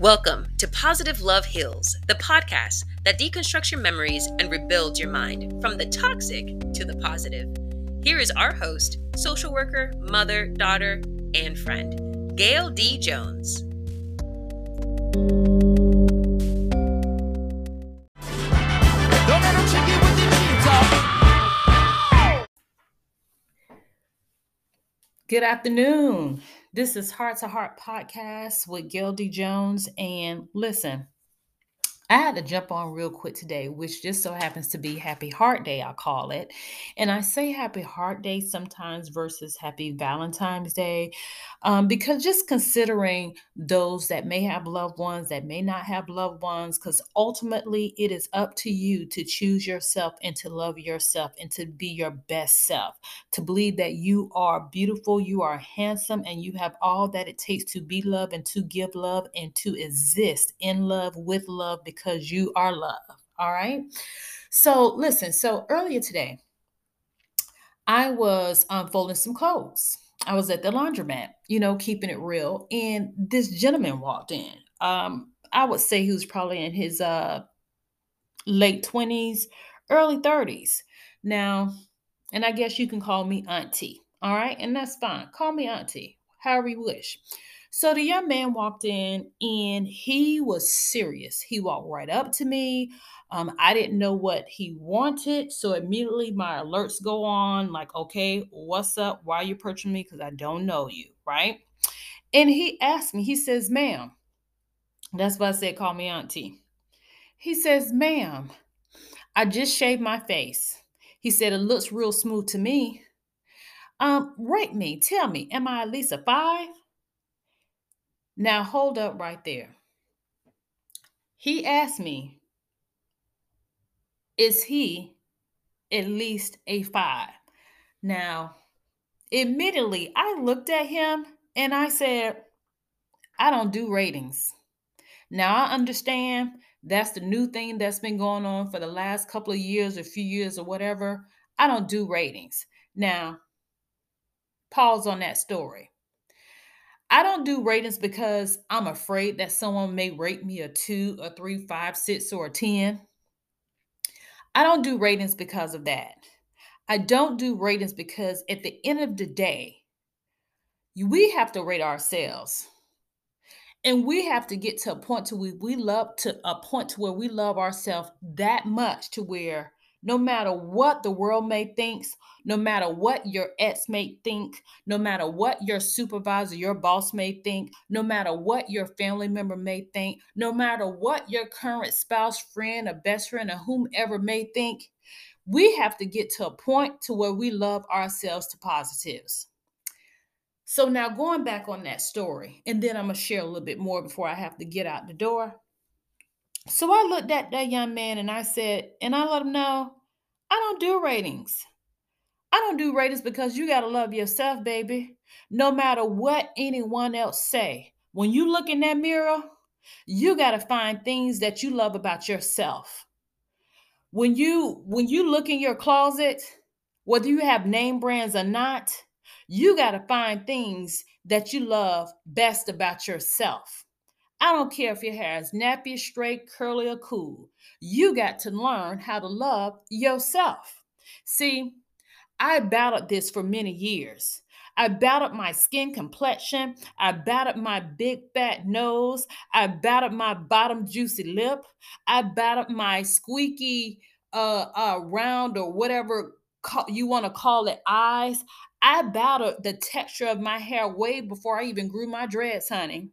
Welcome to Positive Love Heals, the podcast that deconstructs your memories and rebuilds your mind from the toxic to the positive. Here is our host, social worker, mother, daughter, and friend, Gail D. Jones. Good afternoon. This is Heart to Heart Podcast with Gail D. Jones. And listen, I had to jump on real quick today, which just so happens to be Happy Heart Day, I call it. And I say Happy Heart Day sometimes versus Happy Valentine's Day um, because just considering those that may have loved ones, that may not have loved ones, because ultimately it is up to you to choose yourself and to love yourself and to be your best self, to believe that you are beautiful, you are handsome, and you have all that it takes to be loved and to give love and to exist in love with love because you are love. All right. So, listen, so earlier today, I was unfolding um, some clothes. I was at the laundromat, you know, keeping it real. And this gentleman walked in. Um, I would say he was probably in his uh, late 20s, early 30s. Now, and I guess you can call me auntie. All right. And that's fine. Call me auntie, however you wish. So the young man walked in and he was serious. He walked right up to me. Um, I didn't know what he wanted. So immediately my alerts go on like, okay, what's up? Why are you approaching me? Because I don't know you, right? And he asked me, he says, ma'am, that's why I said, call me auntie. He says, ma'am, I just shaved my face. He said, it looks real smooth to me. Um, rate me. Tell me, am I at least a five? Now, hold up right there. He asked me, Is he at least a five? Now, admittedly, I looked at him and I said, I don't do ratings. Now, I understand that's the new thing that's been going on for the last couple of years, a few years, or whatever. I don't do ratings. Now, pause on that story. I don't do ratings because I'm afraid that someone may rate me a two, a three, five, six, or a 10. I don't do ratings because of that. I don't do ratings because at the end of the day, we have to rate ourselves. And we have to get to a point to where we love to a point to where we love ourselves that much to where no matter what the world may think, no matter what your ex may think, no matter what your supervisor, your boss may think, no matter what your family member may think, no matter what your current spouse, friend, or best friend, or whomever may think, we have to get to a point to where we love ourselves to positives. So now going back on that story, and then I'm gonna share a little bit more before I have to get out the door. So I looked at that young man and I said, and I let him know, I don't do ratings. I don't do ratings because you got to love yourself, baby. No matter what anyone else say. When you look in that mirror, you got to find things that you love about yourself. When you when you look in your closet, whether you have name brands or not, you got to find things that you love best about yourself. I don't care if your hair is nappy, straight, curly, or cool. You got to learn how to love yourself. See, I battled this for many years. I battled my skin complexion. I battled my big fat nose. I battled my bottom juicy lip. I battled my squeaky uh, uh round or whatever you want to call it eyes. I battled the texture of my hair way before I even grew my dreads, honey.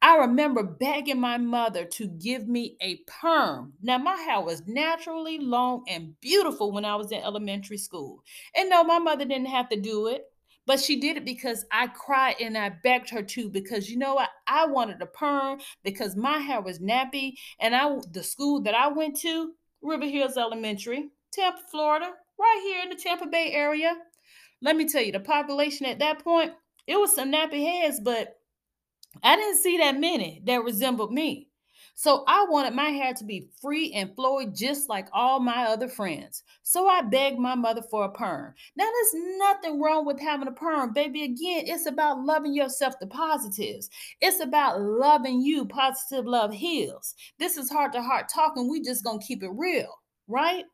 I remember begging my mother to give me a perm. Now, my hair was naturally long and beautiful when I was in elementary school. And no, my mother didn't have to do it, but she did it because I cried and I begged her to because you know what? I wanted a perm because my hair was nappy. And I the school that I went to, River Hills Elementary, Tampa, Florida, right here in the Tampa Bay area. Let me tell you, the population at that point, it was some nappy heads, but I didn't see that many that resembled me. So I wanted my hair to be free and flowy just like all my other friends. So I begged my mother for a perm. Now there's nothing wrong with having a perm, baby. Again, it's about loving yourself, the positives. It's about loving you. Positive love heals. This is heart to heart talking. We just gonna keep it real, right?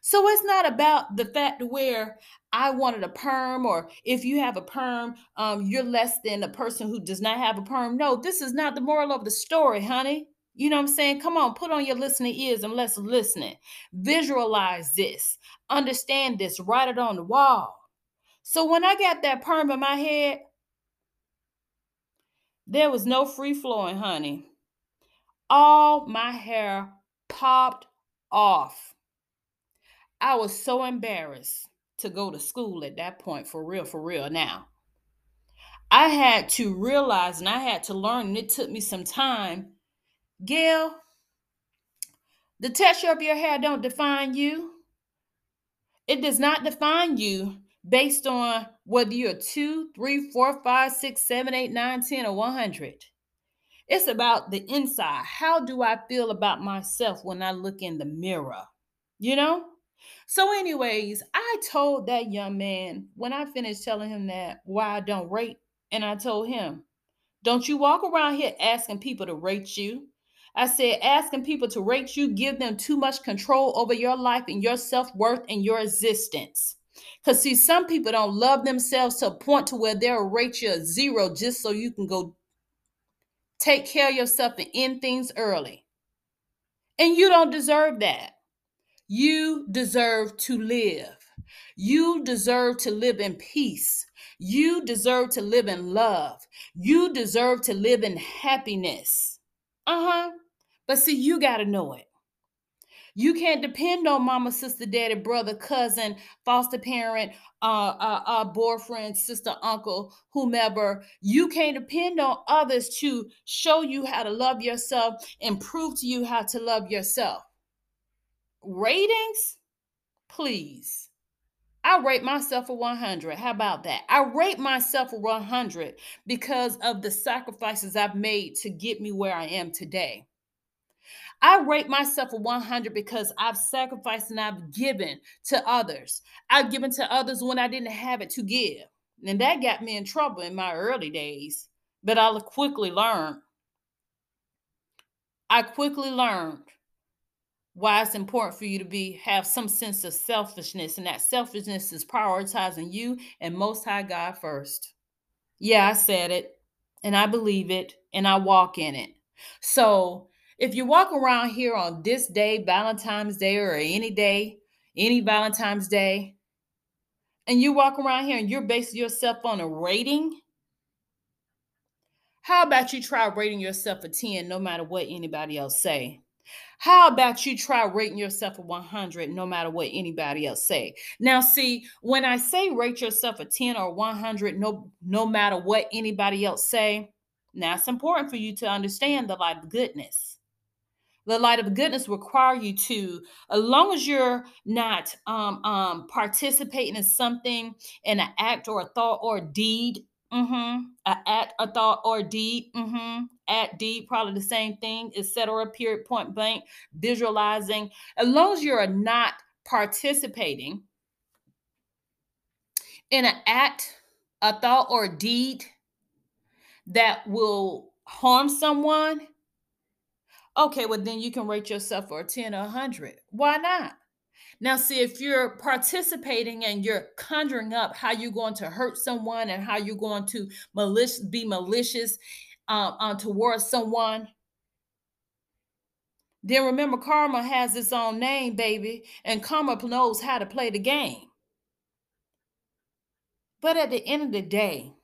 So it's not about the fact where I wanted a perm, or if you have a perm, um, you're less than a person who does not have a perm. No, this is not the moral of the story, honey. You know what I'm saying? Come on, put on your listening ears and let's listen. Visualize this, understand this, write it on the wall. So when I got that perm in my head, there was no free flowing, honey. All my hair popped off. I was so embarrassed to go to school at that point, for real, for real. Now, I had to realize and I had to learn, and it took me some time. Gail, the texture of your hair don't define you. It does not define you based on whether you're two, three, four, five, six, seven, eight, nine, ten, or 100. It's about the inside. How do I feel about myself when I look in the mirror? You know? So, anyways, I told that young man when I finished telling him that why I don't rate, and I told him, don't you walk around here asking people to rate you. I said, asking people to rate you, give them too much control over your life and your self worth and your existence. Because, see, some people don't love themselves to a point to where they'll rate you a zero just so you can go take care of yourself and end things early. And you don't deserve that. You deserve to live. You deserve to live in peace. You deserve to live in love. You deserve to live in happiness. Uh huh. But see, you got to know it. You can't depend on mama, sister, daddy, brother, cousin, foster parent, uh, uh, uh, boyfriend, sister, uncle, whomever. You can't depend on others to show you how to love yourself and prove to you how to love yourself ratings, please. I rate myself a 100. How about that? I rate myself a 100 because of the sacrifices I've made to get me where I am today. I rate myself a 100 because I've sacrificed and I've given to others. I've given to others when I didn't have it to give. And that got me in trouble in my early days. But I quickly learned. I quickly learned why it's important for you to be have some sense of selfishness and that selfishness is prioritizing you and most high god first. Yeah i said it and i believe it and i walk in it. So if you walk around here on this day valentine's day or any day any valentine's day and you walk around here and you're basing yourself on a rating how about you try rating yourself a 10 no matter what anybody else say how about you try rating yourself a 100 no matter what anybody else say? Now see, when I say rate yourself a 10 or 100 no no matter what anybody else say, now it's important for you to understand the light of goodness. The light of goodness require you to, as long as you're not um, um, participating in something in an act or a thought or a deed Mm-hmm. A act, a thought, or deed. Mm-hmm. At deed, probably the same thing, etc. Period, point blank, visualizing. As long as you're not participating in an act, a thought, or deed that will harm someone, okay, well, then you can rate yourself for a 10 or 100. Why not? Now, see, if you're participating and you're conjuring up how you're going to hurt someone and how you're going to malicious, be malicious um, uh, towards someone, then remember karma has its own name, baby, and karma knows how to play the game. But at the end of the day,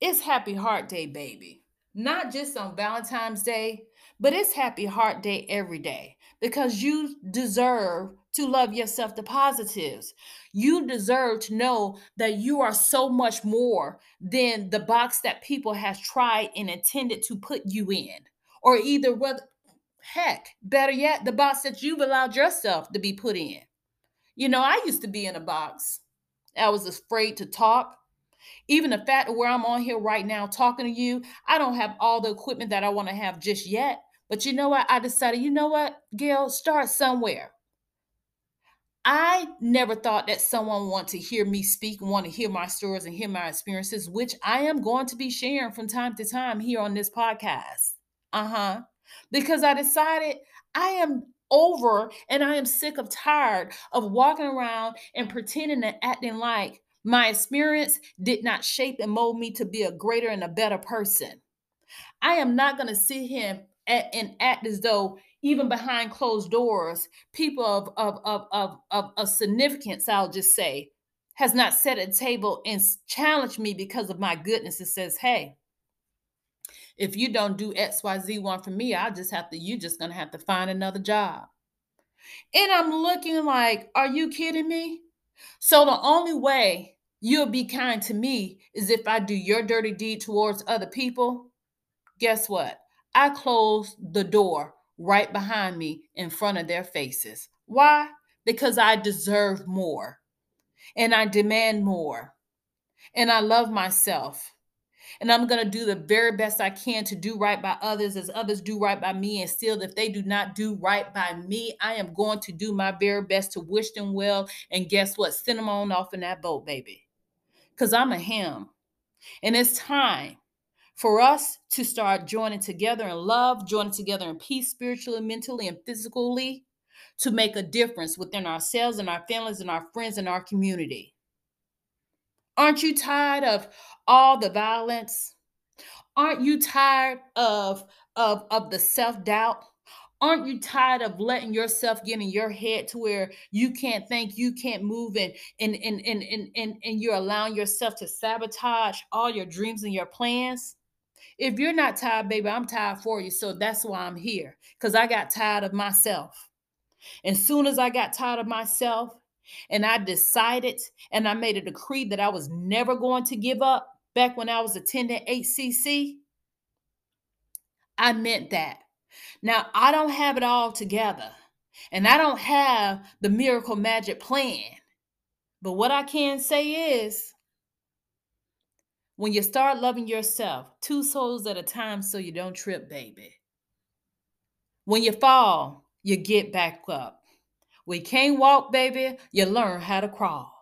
it's Happy Heart Day, baby. Not just on Valentine's Day, but it's Happy Heart Day every day because you deserve to love yourself the positives. You deserve to know that you are so much more than the box that people has tried and intended to put you in. Or either whether heck, better yet, the box that you've allowed yourself to be put in. You know, I used to be in a box. I was afraid to talk. Even the fact where I'm on here right now talking to you, I don't have all the equipment that I want to have just yet. But you know what? I decided, you know what, Gail, start somewhere. I never thought that someone want to hear me speak, want to hear my stories and hear my experiences, which I am going to be sharing from time to time here on this podcast. Uh-huh. Because I decided I am over and I am sick of tired of walking around and pretending and acting like my experience did not shape and mold me to be a greater and a better person. I am not going to sit here and act as though even behind closed doors, people of, of, of, of, of, of significance, I'll just say, has not set a table and challenged me because of my goodness. It says, hey, if you don't do XYZ one for me, I just have to, you just gonna have to find another job. And I'm looking like, are you kidding me? So the only way you'll be kind to me is if I do your dirty deed towards other people. Guess what? I close the door right behind me in front of their faces. Why? Because I deserve more and I demand more and I love myself. And I'm going to do the very best I can to do right by others as others do right by me. And still, if they do not do right by me, I am going to do my very best to wish them well. And guess what? Send them on off in that boat, baby. Because I'm a him. And it's time for us to start joining together in love, joining together in peace, spiritually, mentally, and physically, to make a difference within ourselves and our families and our friends and our community. Aren't you tired of all the violence? Aren't you tired of, of, of the self doubt? Aren't you tired of letting yourself get in your head to where you can't think, you can't move, and and and and and, and, and you're allowing yourself to sabotage all your dreams and your plans? If you're not tired, baby, I'm tired for you. So that's why I'm here. Because I got tired of myself. And soon as I got tired of myself and I decided and I made a decree that I was never going to give up back when I was attending HCC, I meant that. Now, I don't have it all together and I don't have the miracle magic plan. But what I can say is, when you start loving yourself, two souls at a time so you don't trip, baby. When you fall, you get back up. You can't walk, baby, you learn how to crawl.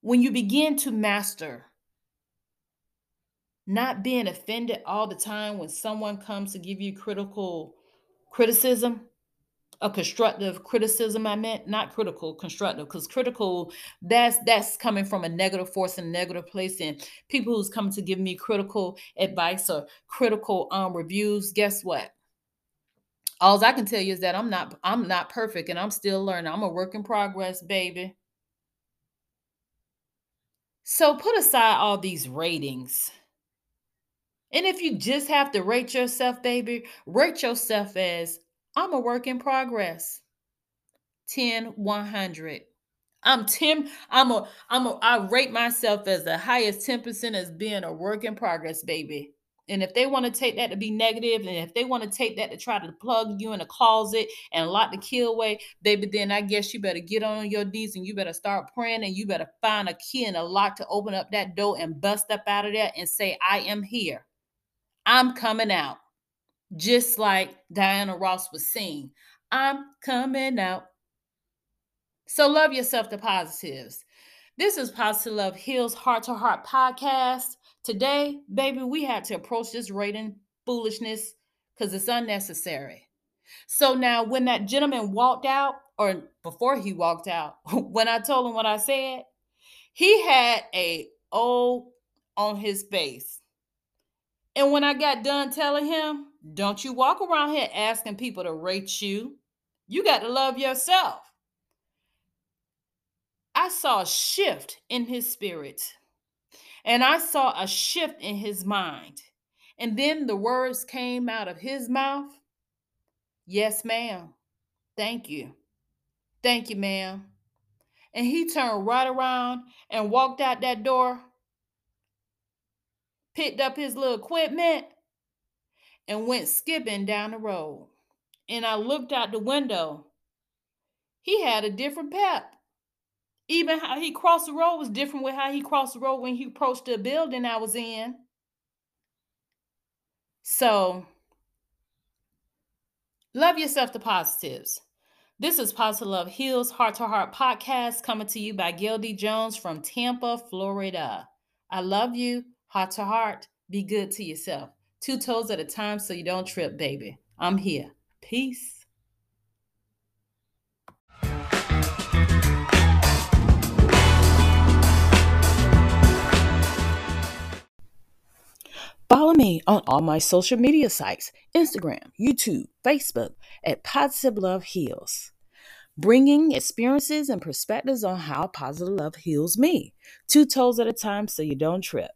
When you begin to master not being offended all the time when someone comes to give you critical criticism, a constructive criticism i meant not critical constructive because critical that's that's coming from a negative force and negative place and people who's coming to give me critical advice or critical um reviews guess what all i can tell you is that i'm not i'm not perfect and i'm still learning i'm a work in progress baby so put aside all these ratings and if you just have to rate yourself baby rate yourself as I'm a work in progress. 10, 100. I'm 10, I'm a, I'm a, I rate myself as the highest 10% as being a work in progress, baby. And if they want to take that to be negative, and if they want to take that to try to plug you in a closet and lock the key away, baby, then I guess you better get on your knees and you better start praying and you better find a key and a lock to open up that door and bust up out of there and say, I am here. I'm coming out just like Diana Ross was saying, I'm coming out. So love yourself the positives. This is Positive Love Heals Heart to Heart podcast. Today, baby, we had to approach this rating foolishness because it's unnecessary. So now, when that gentleman walked out, or before he walked out, when I told him what I said, he had a O on his face. And when I got done telling him, don't you walk around here asking people to rate you. You got to love yourself. I saw a shift in his spirit, and I saw a shift in his mind. And then the words came out of his mouth Yes, ma'am. Thank you. Thank you, ma'am. And he turned right around and walked out that door, picked up his little equipment, and went skipping down the road. And I looked out the window. He had a different pep. Even how he crossed the road was different with how he crossed the road when he approached the building I was in. So, love yourself the positives. This is Positive Love Heals Heart to Heart podcast coming to you by Gail D. Jones from Tampa, Florida. I love you, heart to heart. Be good to yourself. Two toes at a time so you don't trip, baby. I'm here. Peace. Follow me on all my social media sites Instagram, YouTube, Facebook at Positive Love Heals, bringing experiences and perspectives on how positive love heals me. Two toes at a time so you don't trip.